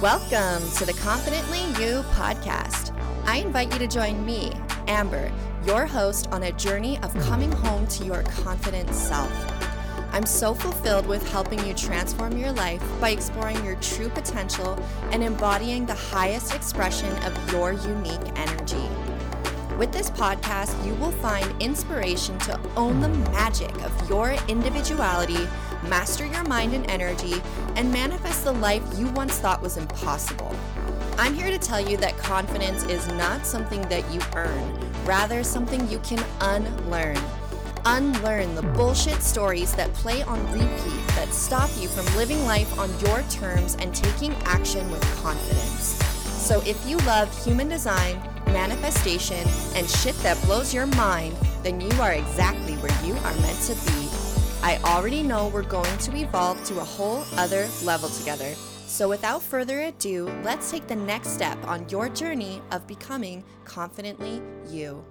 Welcome to the Confidently You podcast. I invite you to join me, Amber, your host, on a journey of coming home to your confident self. I'm so fulfilled with helping you transform your life by exploring your true potential and embodying the highest expression of your unique energy. With this podcast, you will find inspiration to own the magic of your individuality, master your mind and energy, and manifest the life you once thought was impossible. I'm here to tell you that confidence is not something that you earn, rather, something you can unlearn. Unlearn the bullshit stories that play on repeat that stop you from living life on your terms and taking action with confidence. So, if you love human design, manifestation, and shit that blows your mind, then you are exactly where you are meant to be. I already know we're going to evolve to a whole other level together. So, without further ado, let's take the next step on your journey of becoming confidently you.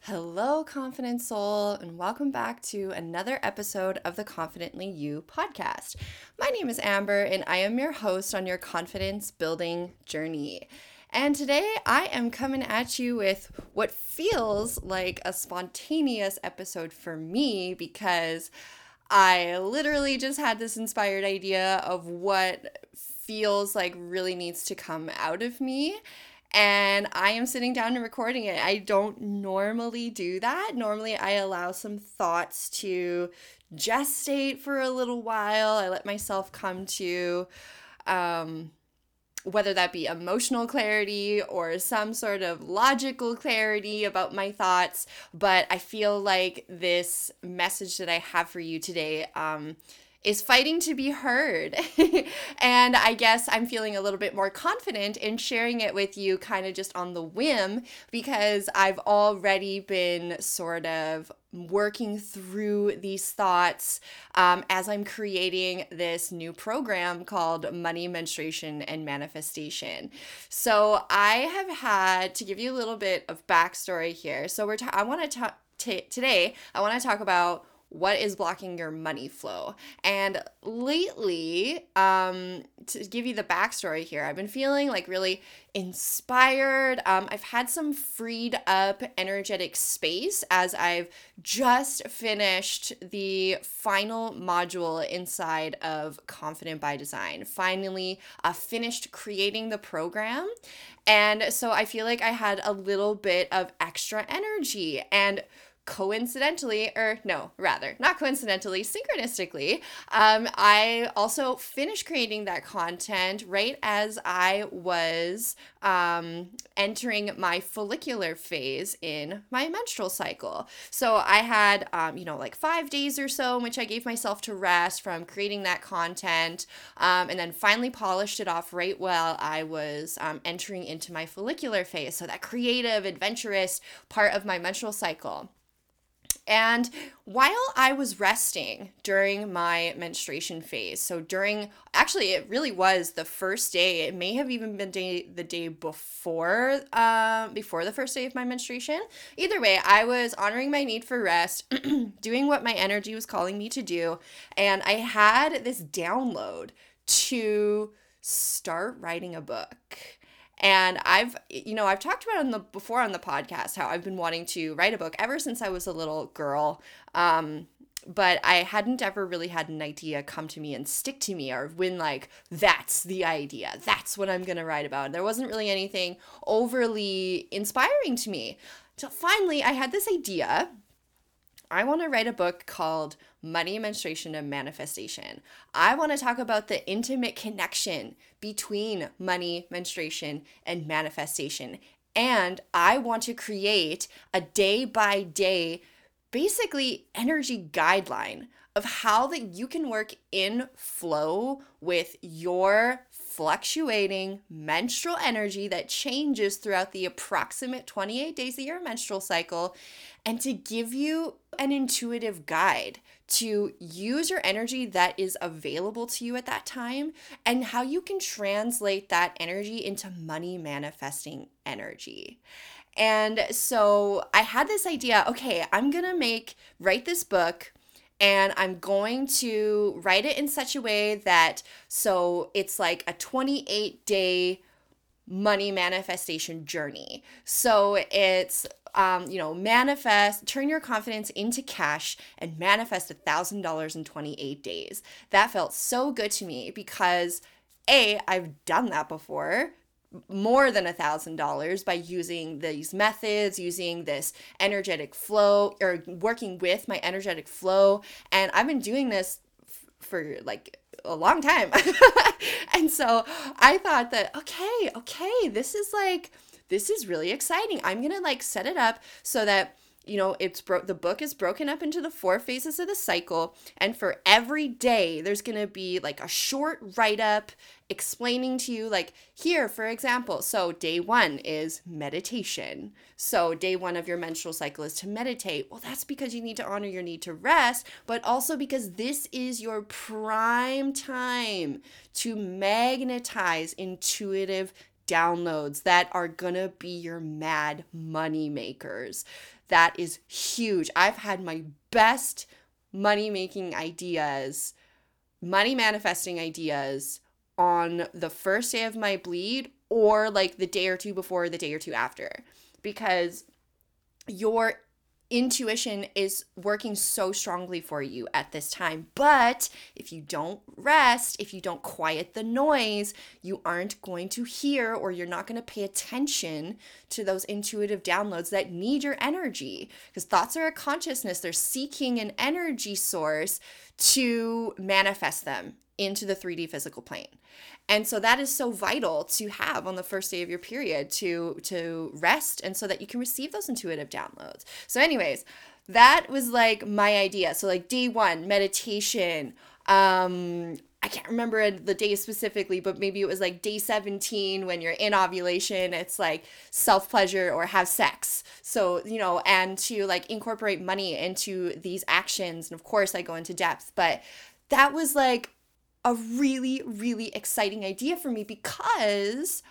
Hello, Confident Soul, and welcome back to another episode of the Confidently You podcast. My name is Amber, and I am your host on your confidence building journey. And today I am coming at you with what feels like a spontaneous episode for me because I literally just had this inspired idea of what feels like really needs to come out of me and I am sitting down and recording it. I don't normally do that. Normally, I allow some thoughts to gestate for a little while. I let myself come to um, whether that be emotional clarity or some sort of logical clarity about my thoughts. But I feel like this message that I have for you today. Um, is fighting to be heard. and I guess I'm feeling a little bit more confident in sharing it with you kind of just on the whim because I've already been sort of working through these thoughts um, as I'm creating this new program called Money, Menstruation, and Manifestation. So I have had to give you a little bit of backstory here. So we're I want to talk today. I want to talk about what is blocking your money flow? And lately um to give you the backstory here i've been feeling like really inspired. Um, i've had some freed up energetic space as i've just finished the final module inside of confident by design. Finally uh, finished creating the program. And so i feel like i had a little bit of extra energy. And coincidentally, or no, rather, not coincidentally, synchronistically, um, I also finished creating that content right as I was um, entering my follicular phase in my menstrual cycle. So I had, um, you know, like five days or so in which I gave myself to rest from creating that content, um, and then finally polished it off right while I was um, entering into my follicular phase. So that creative, adventurous part of my menstrual cycle. And while I was resting during my menstruation phase, so during actually it really was the first day. It may have even been day, the day before uh, before the first day of my menstruation. Either way, I was honoring my need for rest, doing what my energy was calling me to do, and I had this download to start writing a book. And I've, you know, I've talked about on the before on the podcast how I've been wanting to write a book ever since I was a little girl. Um, but I hadn't ever really had an idea come to me and stick to me or when like that's the idea. That's what I'm going to write about. There wasn't really anything overly inspiring to me. So finally I had this idea. I want to write a book called money, menstruation, and manifestation. I want to talk about the intimate connection between money, menstruation, and manifestation. And I want to create a day by day, basically, energy guideline of how that you can work in flow with your fluctuating menstrual energy that changes throughout the approximate 28 days of your menstrual cycle and to give you an intuitive guide to use your energy that is available to you at that time and how you can translate that energy into money manifesting energy. And so I had this idea okay, I'm gonna make, write this book and I'm going to write it in such a way that so it's like a 28 day money manifestation journey. So it's um, you know, manifest, turn your confidence into cash and manifest a thousand dollars in 28 days. That felt so good to me because A, I've done that before more than a thousand dollars by using these methods using this energetic flow or working with my energetic flow and i've been doing this f- for like a long time and so i thought that okay okay this is like this is really exciting. I'm going to like set it up so that you know it's bro- the book is broken up into the four phases of the cycle and for every day there's going to be like a short write up explaining to you like here for example so day 1 is meditation so day 1 of your menstrual cycle is to meditate well that's because you need to honor your need to rest but also because this is your prime time to magnetize intuitive downloads that are gonna be your mad money makers. That is huge. I've had my best money making ideas, money manifesting ideas on the first day of my bleed or like the day or two before, the day or two after. Because your intuition is working so strongly for you at this time. But if you don't rest, if you don't quiet the noise, you aren't going to hear or you're not going to pay attention to those intuitive downloads that need your energy. Because thoughts are a consciousness, they're seeking an energy source to manifest them into the 3D physical plane. And so that is so vital to have on the first day of your period to to rest and so that you can receive those intuitive downloads. So anyways, that was like my idea. So like day 1, meditation, um I can't remember the day specifically, but maybe it was like day 17 when you're in ovulation. It's like self pleasure or have sex. So, you know, and to like incorporate money into these actions. And of course, I go into depth, but that was like a really, really exciting idea for me because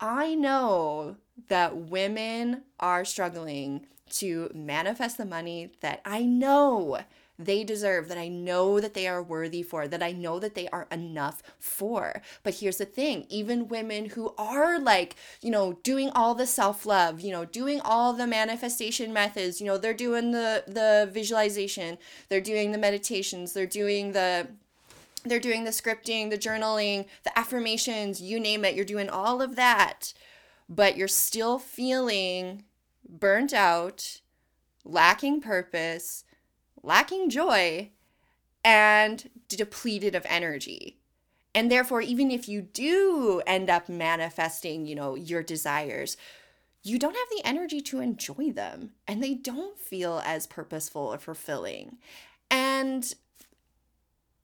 I know that women are struggling to manifest the money that I know they deserve, that I know that they are worthy for, that I know that they are enough for. But here's the thing even women who are like, you know, doing all the self love, you know, doing all the manifestation methods, you know, they're doing the, the visualization, they're doing the meditations, they're doing the they're doing the scripting, the journaling, the affirmations, you name it. You're doing all of that, but you're still feeling burnt out, lacking purpose, lacking joy, and depleted of energy. And therefore, even if you do end up manifesting, you know, your desires, you don't have the energy to enjoy them and they don't feel as purposeful or fulfilling. And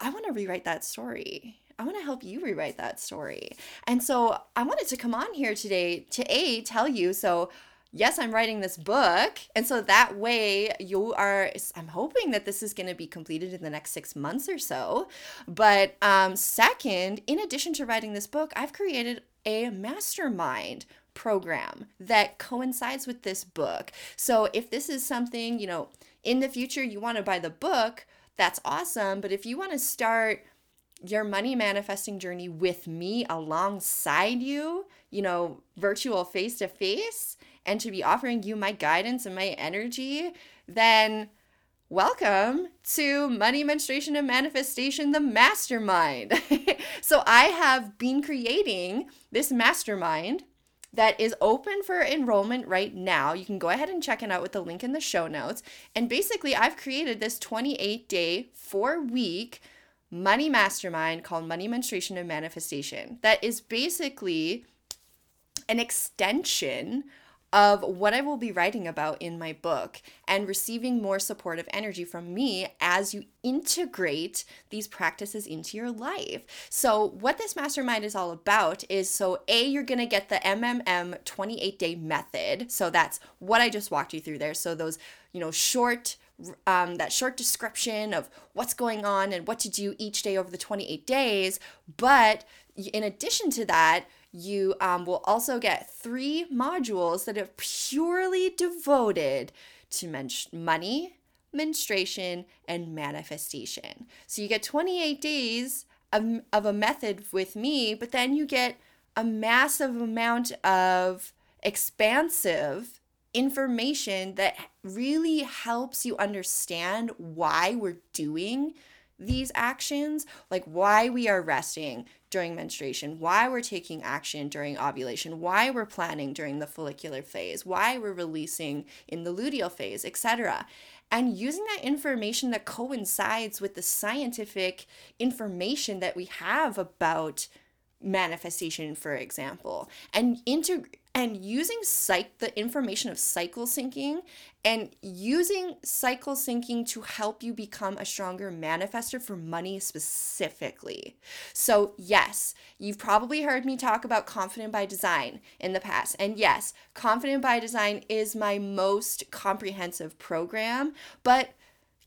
I want to rewrite that story. I want to help you rewrite that story. And so I wanted to come on here today to A, tell you so. Yes, I'm writing this book. And so that way you are, I'm hoping that this is going to be completed in the next six months or so. But um, second, in addition to writing this book, I've created a mastermind program that coincides with this book. So if this is something, you know, in the future you want to buy the book, that's awesome. But if you want to start your money manifesting journey with me alongside you, you know, virtual face to face, and to be offering you my guidance and my energy, then welcome to Money, Menstruation, and Manifestation, the mastermind. so, I have been creating this mastermind that is open for enrollment right now. You can go ahead and check it out with the link in the show notes. And basically, I've created this 28 day, four week money mastermind called Money Menstruation and Manifestation that is basically an extension of what I will be writing about in my book and receiving more supportive energy from me as you integrate these practices into your life. So, what this mastermind is all about is so, A, you're gonna get the MMM 28 day method. So, that's what I just walked you through there. So, those, you know, short um, that short description of what's going on and what to do each day over the 28 days. But in addition to that, you um, will also get three modules that are purely devoted to men- money, menstruation, and manifestation. So you get 28 days of, of a method with me, but then you get a massive amount of expansive information that really helps you understand why we're doing these actions, like why we are resting during menstruation, why we're taking action during ovulation, why we're planning during the follicular phase, why we're releasing in the luteal phase, etc. And using that information that coincides with the scientific information that we have about manifestation for example and into and using psych the information of cycle syncing and using cycle syncing to help you become a stronger manifester for money specifically. So, yes, you've probably heard me talk about confident by design in the past. And yes, confident by design is my most comprehensive program, but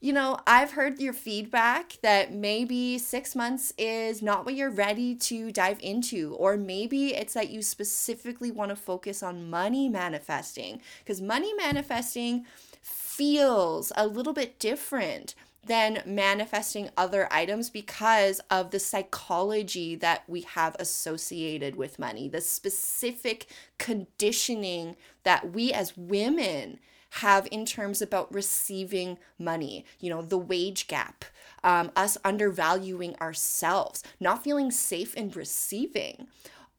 you know, I've heard your feedback that maybe six months is not what you're ready to dive into, or maybe it's that you specifically want to focus on money manifesting because money manifesting feels a little bit different than manifesting other items because of the psychology that we have associated with money, the specific conditioning that we as women have in terms about receiving money, you know, the wage gap, um, us undervaluing ourselves, not feeling safe in receiving.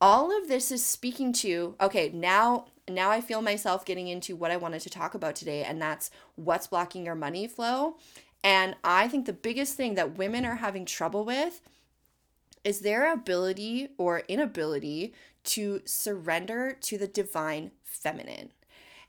All of this is speaking to, okay, now now I feel myself getting into what I wanted to talk about today, and that's what's blocking your money flow. And I think the biggest thing that women are having trouble with is their ability or inability to surrender to the divine feminine.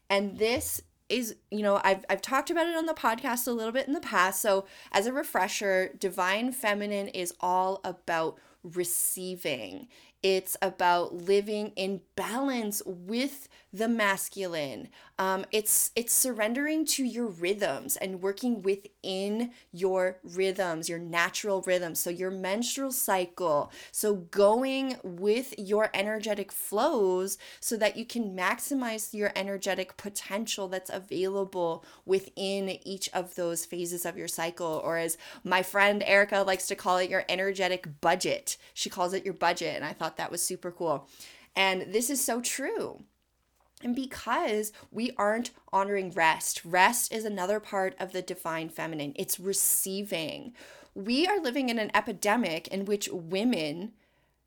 And this is you know I've I've talked about it on the podcast a little bit in the past. So as a refresher, divine feminine is all about receiving. It's about living in balance with the masculine. Um, it's it's surrendering to your rhythms and working within your rhythms, your natural rhythms. So your menstrual cycle. So going with your energetic flows so that you can maximize your energetic potential that's available within each of those phases of your cycle. Or as my friend Erica likes to call it, your energetic budget. She calls it your budget, and I thought that was super cool. And this is so true. And because we aren't honoring rest, rest is another part of the divine feminine. It's receiving. We are living in an epidemic in which women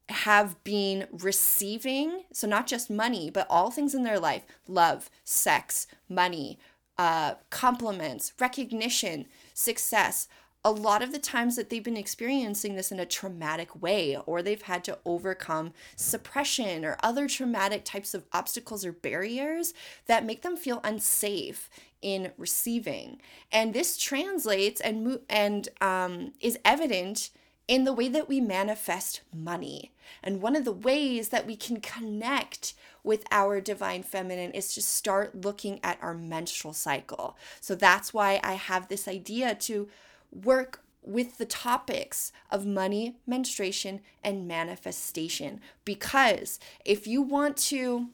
have been receiving, so not just money, but all things in their life love, sex, money, uh, compliments, recognition, success a lot of the times that they've been experiencing this in a traumatic way, or they've had to overcome suppression or other traumatic types of obstacles or barriers that make them feel unsafe in receiving. And this translates and mo- and um, is evident in the way that we manifest money. And one of the ways that we can connect with our divine feminine is to start looking at our menstrual cycle. So that's why I have this idea to work with the topics of money, menstruation, and manifestation. Because if you want to,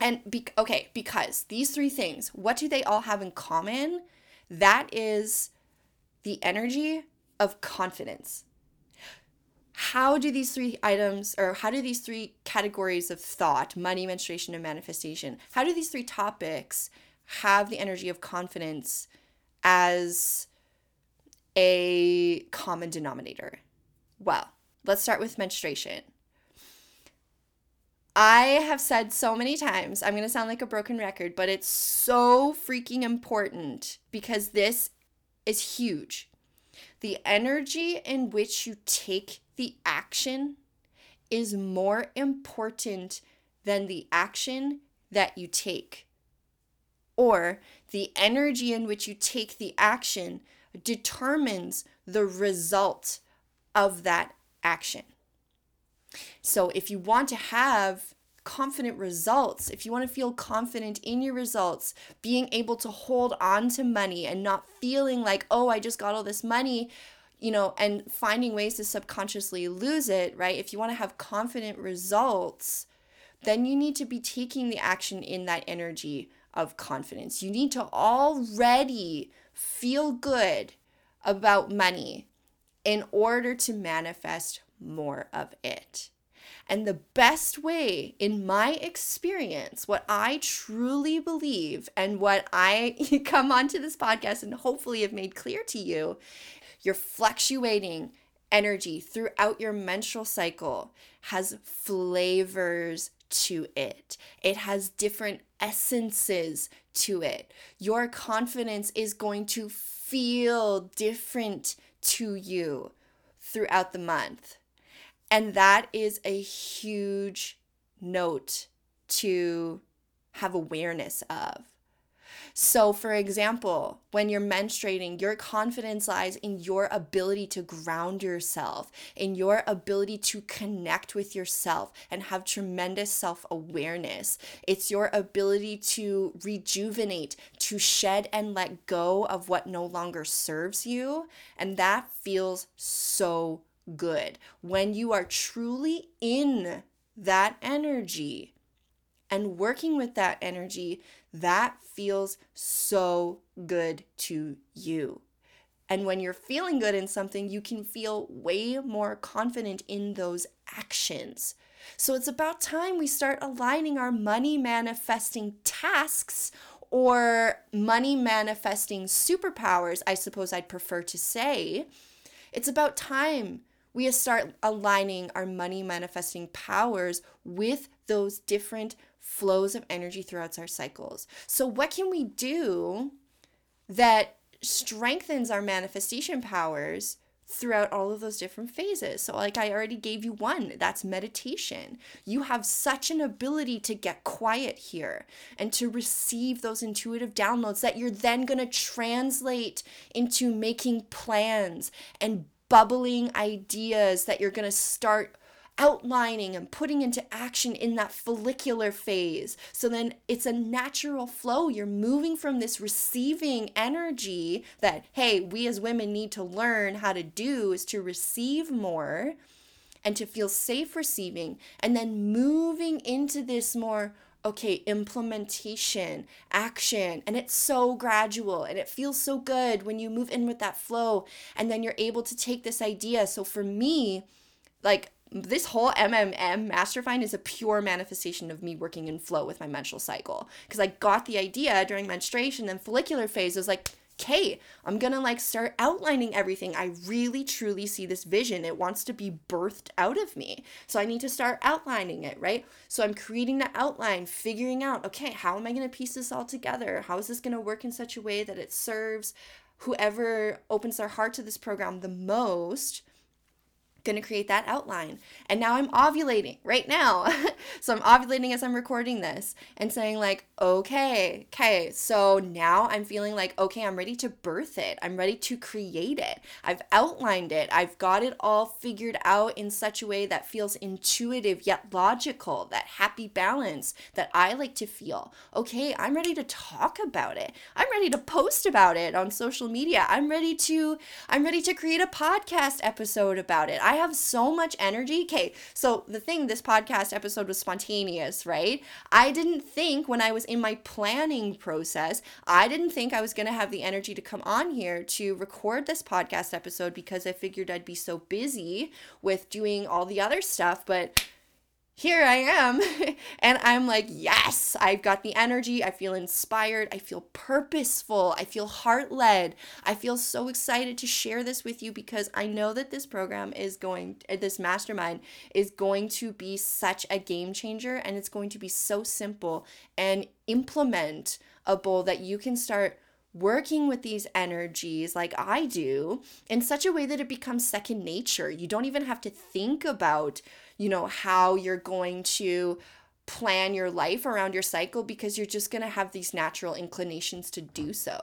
and be, okay, because these three things, what do they all have in common? That is the energy of confidence. How do these three items, or how do these three categories of thought, money, menstruation, and manifestation, how do these three topics have the energy of confidence as a common denominator? Well, let's start with menstruation. I have said so many times, I'm going to sound like a broken record, but it's so freaking important because this is huge. The energy in which you take the action is more important than the action that you take. Or the energy in which you take the action determines the result of that action. So if you want to have confident results, if you want to feel confident in your results, being able to hold on to money and not feeling like, oh, I just got all this money, you know, and finding ways to subconsciously lose it, right? If you want to have confident results, then you need to be taking the action in that energy of confidence. You need to already feel good about money in order to manifest more of it. And the best way, in my experience, what I truly believe and what I come onto this podcast and hopefully have made clear to you, you're fluctuating energy throughout your menstrual cycle has flavors to it. It has different essences to it. Your confidence is going to feel different to you throughout the month. And that is a huge note to have awareness of. So, for example, when you're menstruating, your confidence lies in your ability to ground yourself, in your ability to connect with yourself and have tremendous self awareness. It's your ability to rejuvenate, to shed and let go of what no longer serves you. And that feels so good when you are truly in that energy and working with that energy that feels so good to you. And when you're feeling good in something, you can feel way more confident in those actions. So it's about time we start aligning our money manifesting tasks or money manifesting superpowers, I suppose I'd prefer to say. It's about time we start aligning our money manifesting powers with those different flows of energy throughout our cycles. So, what can we do that strengthens our manifestation powers throughout all of those different phases? So, like I already gave you one that's meditation. You have such an ability to get quiet here and to receive those intuitive downloads that you're then going to translate into making plans and bubbling ideas that you're going to start outlining and putting into action in that follicular phase. So then it's a natural flow. You're moving from this receiving energy that, hey, we as women need to learn how to do is to receive more and to feel safe receiving, and then moving into this more okay, implementation, action. And it's so gradual and it feels so good when you move in with that flow and then you're able to take this idea. So for me, like this whole MMM Mastermind is a pure manifestation of me working in flow with my menstrual cycle. Because I got the idea during menstruation and follicular phase. I was like, okay, I'm gonna like start outlining everything. I really truly see this vision. It wants to be birthed out of me. So I need to start outlining it, right? So I'm creating the outline, figuring out, okay, how am I gonna piece this all together? How is this gonna work in such a way that it serves whoever opens their heart to this program the most? Going to create that outline. And now I'm ovulating right now. so I'm ovulating as I'm recording this and saying, like, okay, okay, so now I'm feeling like, okay, I'm ready to birth it. I'm ready to create it. I've outlined it. I've got it all figured out in such a way that feels intuitive yet logical, that happy balance that I like to feel. Okay, I'm ready to talk about it. I'm ready to post about it on social media. I'm ready to I'm ready to create a podcast episode about it. I have so much energy. Okay, so the thing, this podcast episode was spontaneous, right? I didn't think when I was in my planning process, I didn't think I was going to have the energy to come on here to record this podcast episode because I figured I'd be so busy with doing all the other stuff. But here I am. and I'm like, yes, I've got the energy. I feel inspired. I feel purposeful. I feel heart led. I feel so excited to share this with you because I know that this program is going, uh, this mastermind is going to be such a game changer and it's going to be so simple and implementable that you can start working with these energies like I do in such a way that it becomes second nature. You don't even have to think about, you know, how you're going to plan your life around your cycle because you're just going to have these natural inclinations to do so.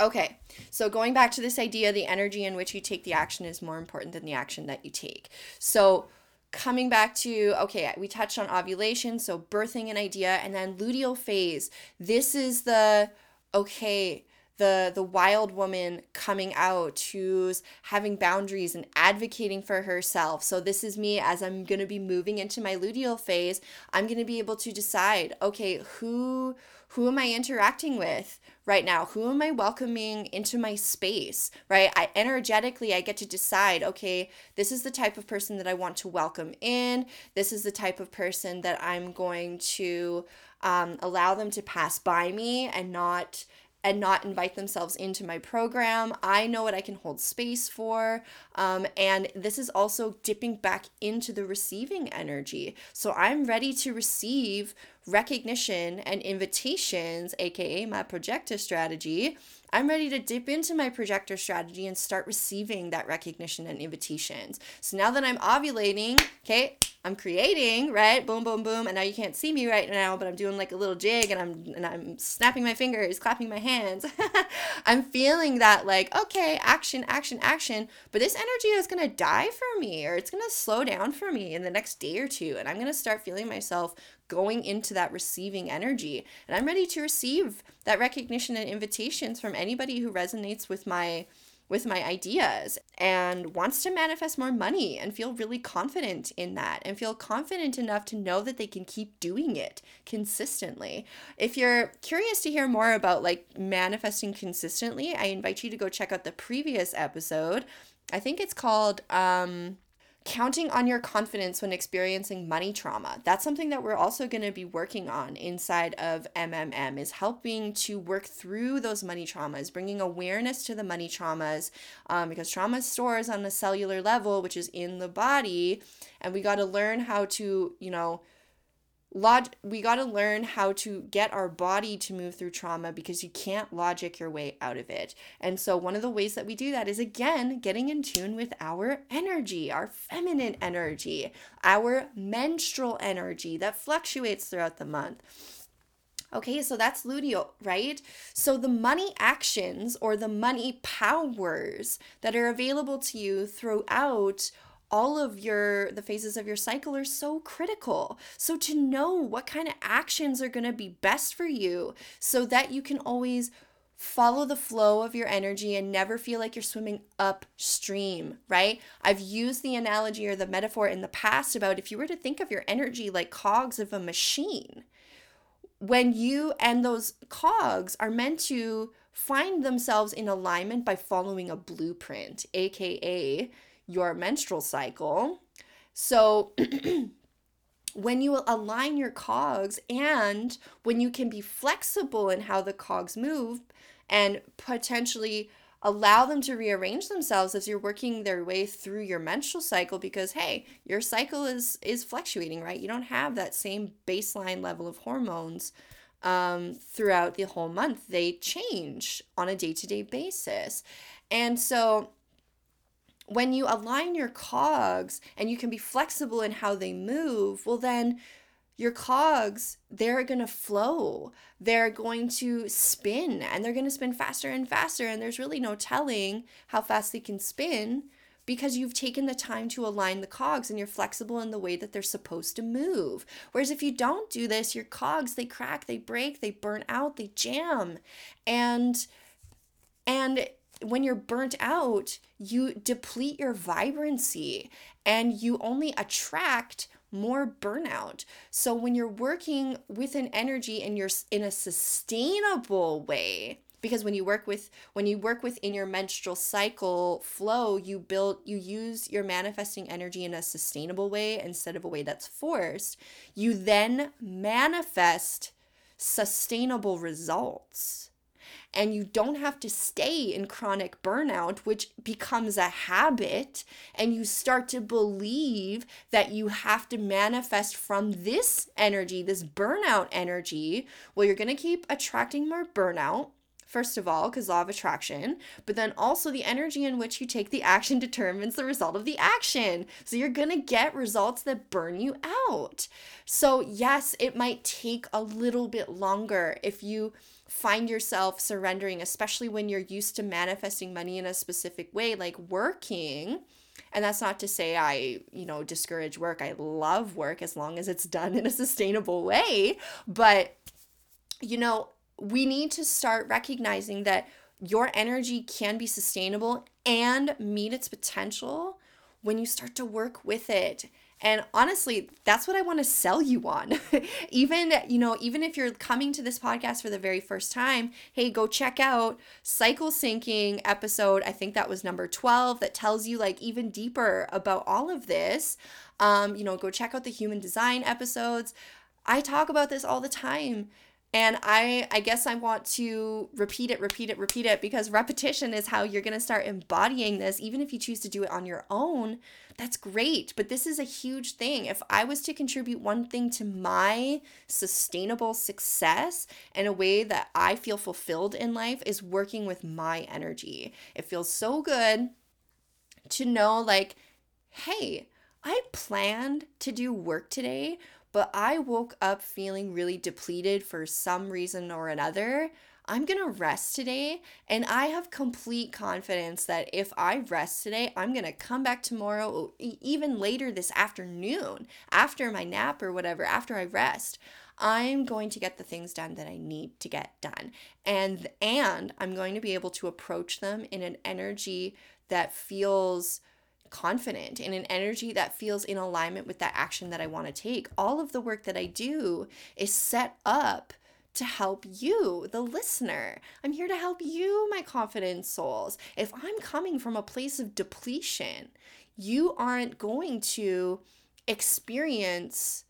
Okay, so going back to this idea, the energy in which you take the action is more important than the action that you take. So, coming back to okay we touched on ovulation so birthing an idea and then luteal phase this is the okay the the wild woman coming out who's having boundaries and advocating for herself. So this is me as I'm going to be moving into my luteal phase. I'm going to be able to decide, okay, who who am I interacting with right now? Who am I welcoming into my space? Right? I energetically I get to decide, okay, this is the type of person that I want to welcome in. This is the type of person that I'm going to um, allow them to pass by me and not and not invite themselves into my program. I know what I can hold space for. Um, and this is also dipping back into the receiving energy. So I'm ready to receive recognition and invitations, aka my projector strategy. I'm ready to dip into my projector strategy and start receiving that recognition and invitations. So now that I'm ovulating, okay, I'm creating, right? Boom, boom, boom. And now you can't see me right now, but I'm doing like a little jig and I'm and I'm snapping my fingers, clapping my hands. I'm feeling that like, okay, action, action, action. But this energy is gonna die for me or it's gonna slow down for me in the next day or two. And I'm gonna start feeling myself going into that receiving energy. And I'm ready to receive that recognition and invitations from anybody who resonates with my with my ideas and wants to manifest more money and feel really confident in that and feel confident enough to know that they can keep doing it consistently. If you're curious to hear more about like manifesting consistently, I invite you to go check out the previous episode. I think it's called um counting on your confidence when experiencing money trauma. That's something that we're also going to be working on inside of mmm is helping to work through those money traumas bringing awareness to the money traumas um, because trauma stores on a cellular level which is in the body and we got to learn how to you know log we got to learn how to get our body to move through trauma because you can't logic your way out of it. And so one of the ways that we do that is again getting in tune with our energy, our feminine energy, our menstrual energy that fluctuates throughout the month. Okay, so that's luteal, right? So the money actions or the money powers that are available to you throughout all of your the phases of your cycle are so critical. So to know what kind of actions are going to be best for you so that you can always follow the flow of your energy and never feel like you're swimming upstream, right? I've used the analogy or the metaphor in the past about if you were to think of your energy like cogs of a machine, when you and those cogs are meant to find themselves in alignment by following a blueprint, aka your menstrual cycle. So, when you align your cogs and when you can be flexible in how the cogs move and potentially allow them to rearrange themselves as you're working their way through your menstrual cycle because hey your cycle is is fluctuating right? You don't have that same baseline level of hormones um, throughout the whole month. They change on a day-to-day basis. And so when you align your cogs and you can be flexible in how they move, well, then your cogs, they're going to flow. They're going to spin and they're going to spin faster and faster. And there's really no telling how fast they can spin because you've taken the time to align the cogs and you're flexible in the way that they're supposed to move. Whereas if you don't do this, your cogs, they crack, they break, they burn out, they jam. And and when you're burnt out, you deplete your vibrancy and you only attract more burnout. So when you're working with an energy and you're in a sustainable way, because when you work with when you work within your menstrual cycle flow, you build you use your manifesting energy in a sustainable way instead of a way that's forced. You then manifest sustainable results and you don't have to stay in chronic burnout, which becomes a habit, and you start to believe that you have to manifest from this energy, this burnout energy. Well, you're going to keep attracting more burnout first of all, because law of attraction, but then also the energy in which you take the action determines the result of the action. So you're going to get results that burn you out. So, yes, it might take a little bit longer if you find yourself surrendering, especially when you're used to manifesting money in a specific way, like working. And that's not to say I, you know, discourage work. I love work as long as it's done in a sustainable way. But, you know, we need to start recognizing that your energy can be sustainable and meet its potential when you start to work with it and honestly, that's what I want to sell you on. even, you know, even if you're coming to this podcast for the very first time, hey, go check out Cycle Syncing episode. I think that was number 12 that tells you like even deeper about all of this. Um, you know, go check out the human design episodes. I talk about this all the time and I I guess I want to repeat it, repeat it, repeat it because repetition is how you're going to start embodying this even if you choose to do it on your own. That's great, but this is a huge thing. If I was to contribute one thing to my sustainable success in a way that I feel fulfilled in life is working with my energy. It feels so good to know like hey, I planned to do work today, but I woke up feeling really depleted for some reason or another. I'm going to rest today. And I have complete confidence that if I rest today, I'm going to come back tomorrow, even later this afternoon, after my nap or whatever, after I rest. I'm going to get the things done that I need to get done. And and I'm going to be able to approach them in an energy that feels confident in an energy that feels in alignment with that action that I want to take. All of the work that I do is set up to help you, the listener. I'm here to help you, my confident souls. If I'm coming from a place of depletion, you aren't going to experience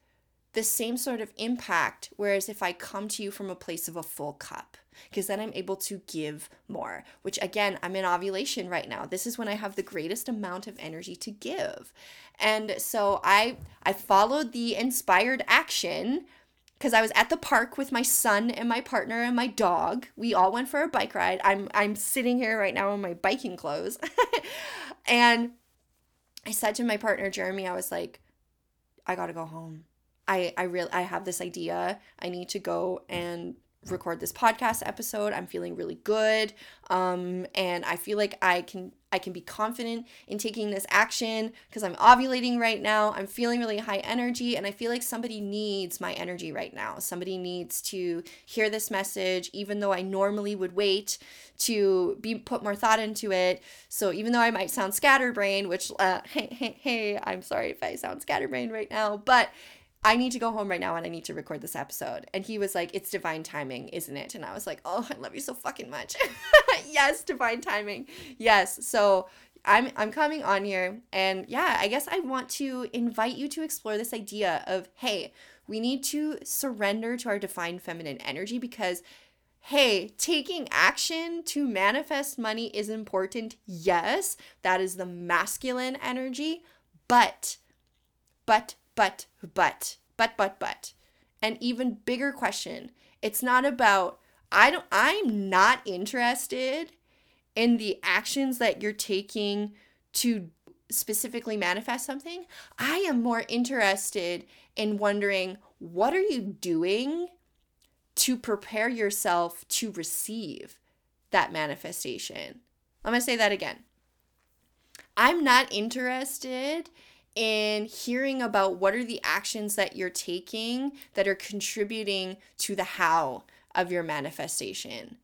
the same sort of impact. Whereas if I come to you from a place of a full cup, because then I'm able to give more, which again, I'm in ovulation right now. This is when I have the greatest amount of energy to give. And so I I followed the inspired action because I was at the park with my son and my partner and my dog. We all went for a bike ride. I'm I'm sitting here right now in my biking clothes. and I said to my partner Jeremy, I was like, I got to go home. I I really I have this idea. I need to go and record this podcast episode. I'm feeling really good. Um, and I feel like I can I can be confident in taking this action because I'm ovulating right now. I'm feeling really high energy and I feel like somebody needs my energy right now. Somebody needs to hear this message even though I normally would wait to be put more thought into it. So even though I might sound scatterbrained, which uh, hey hey hey, I'm sorry if I sound scatterbrained right now, but I need to go home right now and I need to record this episode. And he was like, It's divine timing, isn't it? And I was like, Oh, I love you so fucking much. yes, divine timing. Yes. So I'm I'm coming on here and yeah, I guess I want to invite you to explore this idea of hey, we need to surrender to our divine feminine energy because hey, taking action to manifest money is important. Yes, that is the masculine energy, but but but, but, but, but, but. An even bigger question. It's not about, I don't, I'm not interested in the actions that you're taking to specifically manifest something. I am more interested in wondering, what are you doing to prepare yourself to receive that manifestation? I'm going to say that again. I'm not interested in hearing about what are the actions that you're taking that are contributing to the how of your manifestation.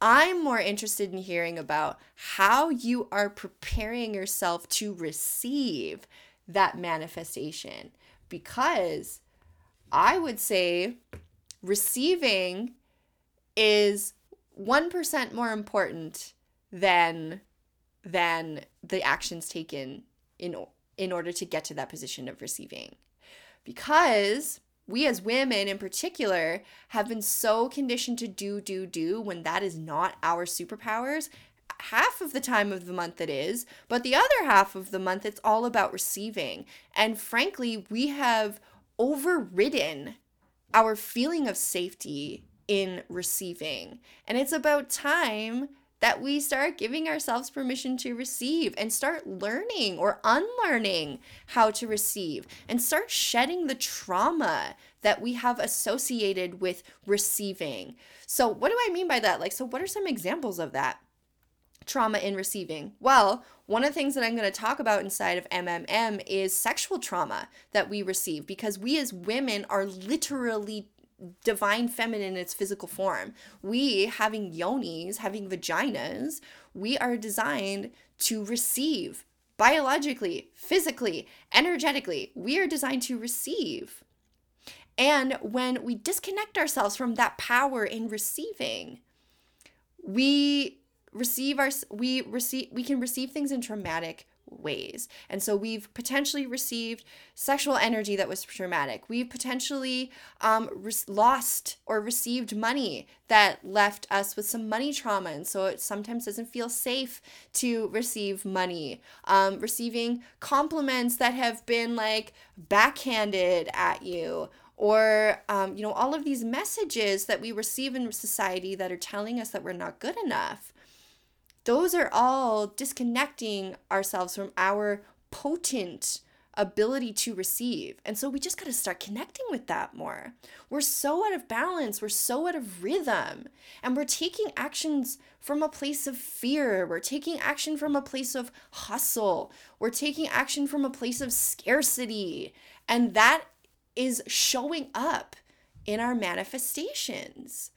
I'm more interested in hearing about how you are preparing yourself to receive that manifestation because I would say receiving is 1% more important than than the actions taken in in order to get to that position of receiving. Because we as women in particular have been so conditioned to do, do, do when that is not our superpowers. Half of the time of the month it is, but the other half of the month it's all about receiving. And frankly, we have overridden our feeling of safety in receiving. And it's about time that we start giving ourselves permission to receive and start learning or unlearning how to receive and start shedding the trauma that we have associated with receiving. So, what do I mean by that? Like, so what are some examples of that? Trauma in receiving. Well, one of the things that I'm going to talk about inside of MMM is sexual trauma that we receive because we as women are literally divine feminine in its physical form. We, having yonis, having vaginas, we are designed to receive biologically, physically, energetically. We are designed to receive. And when we disconnect ourselves from that power in receiving, we receive our we receive we can receive things in traumatic ways. And so we've potentially received sexual energy that was traumatic. We've potentially um, re- lost or received money that left us with some money trauma. And so it sometimes doesn't feel safe to receive money. Um, receiving compliments that have been like backhanded at you. Or, um, you know, all of these messages that we receive in society that are telling us that we're not good enough those are all disconnecting ourselves from our potent ability to receive. And so we just got to start connecting with that more. We're so out of balance, we're so out of rhythm, and we're taking actions from a place of fear. We're taking action from a place of hustle. We're taking action from a place of scarcity. And that is showing up in our manifestations.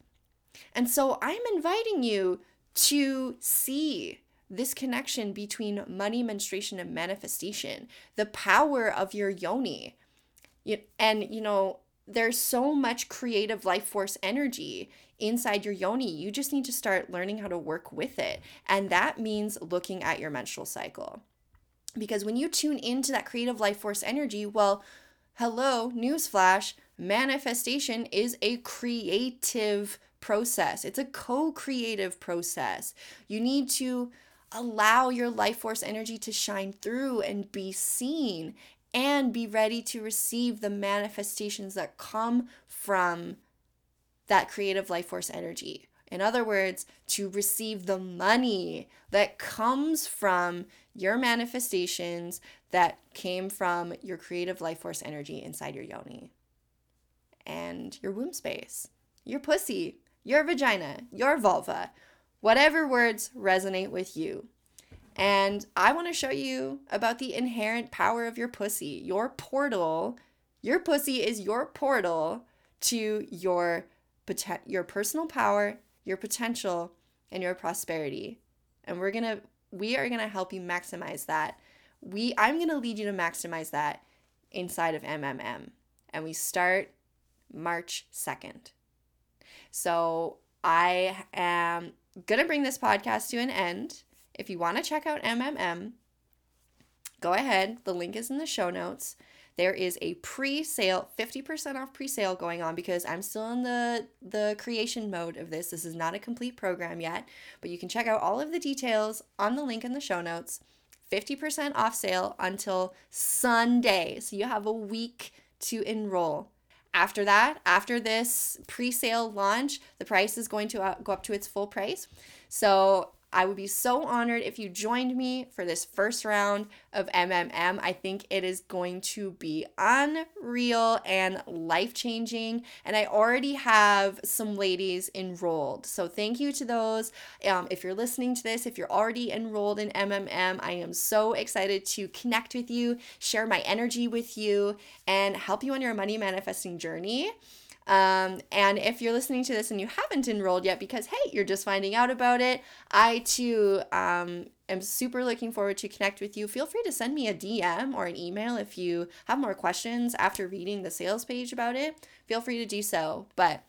And so I'm inviting you to see this connection between money, menstruation, and manifestation, the power of your yoni. And, you know, there's so much creative life force energy inside your yoni. You just need to start learning how to work with it. And that means looking at your menstrual cycle. Because when you tune into that creative life force energy, well, hello, newsflash, manifestation is a creative process. It's a co creative process. You need to allow your life force energy to shine through and be seen and be ready to receive the manifestations that come from that creative life force energy. In other words, to receive the money that comes from your manifestations that came from your creative life force energy inside your yoni and your womb space, your pussy, your vagina, your vulva, whatever words resonate with you. And I want to show you about the inherent power of your pussy. Your portal, your pussy is your portal to your your personal power, your potential, and your prosperity. And we're going to we are going to help you maximize that. We I'm going to lead you to maximize that inside of MMM. And we start March 2nd. So I am going to bring this podcast to an end. If you want to check out MMM, go ahead. The link is in the show notes. There is a pre-sale, 50% off pre-sale going on because I'm still in the the creation mode of this. This is not a complete program yet, but you can check out all of the details on the link in the show notes. 50% off sale until Sunday. So you have a week to enroll. After that, after this pre sale launch, the price is going to uh, go up to its full price. So I would be so honored if you joined me for this first round of MMM. I think it is going to be unreal and life changing. And I already have some ladies enrolled. So thank you to those. Um, if you're listening to this, if you're already enrolled in MMM, I am so excited to connect with you, share my energy with you, and help you on your money manifesting journey. Um, and if you're listening to this and you haven't enrolled yet because, hey, you're just finding out about it, I too um, am super looking forward to connect with you. Feel free to send me a DM or an email if you have more questions after reading the sales page about it. Feel free to do so. But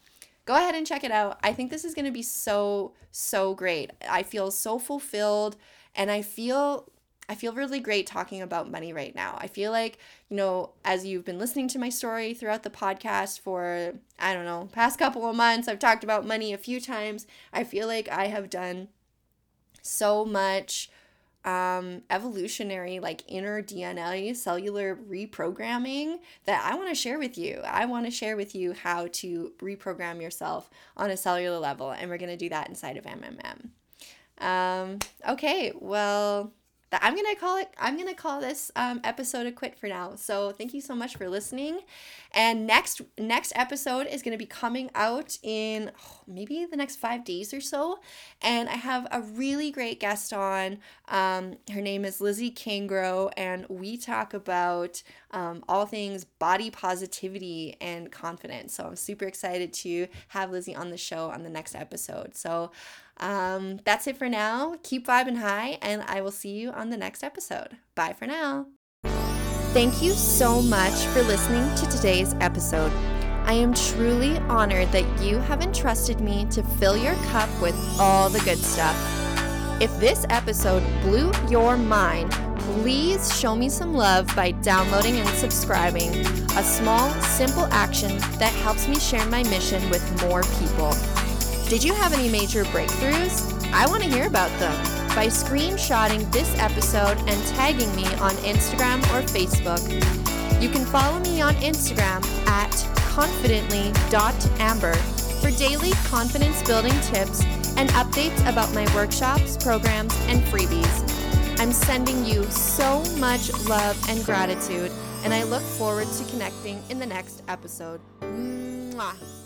go ahead and check it out. I think this is going to be so, so great. I feel so fulfilled and I feel I feel really great talking about money right now. I feel like, you know, as you've been listening to my story throughout the podcast for, I don't know, past couple of months, I've talked about money a few times. I feel like I have done so much um, evolutionary, like inner DNA cellular reprogramming that I want to share with you. I want to share with you how to reprogram yourself on a cellular level, and we're going to do that inside of MMM. Um, okay, well, that I'm gonna call it. I'm gonna call this um, episode a quit for now. So thank you so much for listening. And next next episode is gonna be coming out in oh, maybe the next five days or so. And I have a really great guest on. Um, her name is Lizzie Kangro, and we talk about um, all things body positivity and confidence. So I'm super excited to have Lizzie on the show on the next episode. So um, that's it for now. Keep vibing high, and I will see you on the next episode. Bye for now. Thank you so much for listening to today's episode. I am truly honored that you have entrusted me to fill your cup with all the good stuff. If this episode blew your mind, please show me some love by downloading and subscribing. A small, simple action that helps me share my mission with more people. Did you have any major breakthroughs? I want to hear about them by screenshotting this episode and tagging me on Instagram or Facebook. You can follow me on Instagram at confidently.amber for daily confidence building tips and updates about my workshops, programs, and freebies. I'm sending you so much love and gratitude, and I look forward to connecting in the next episode. Mwah.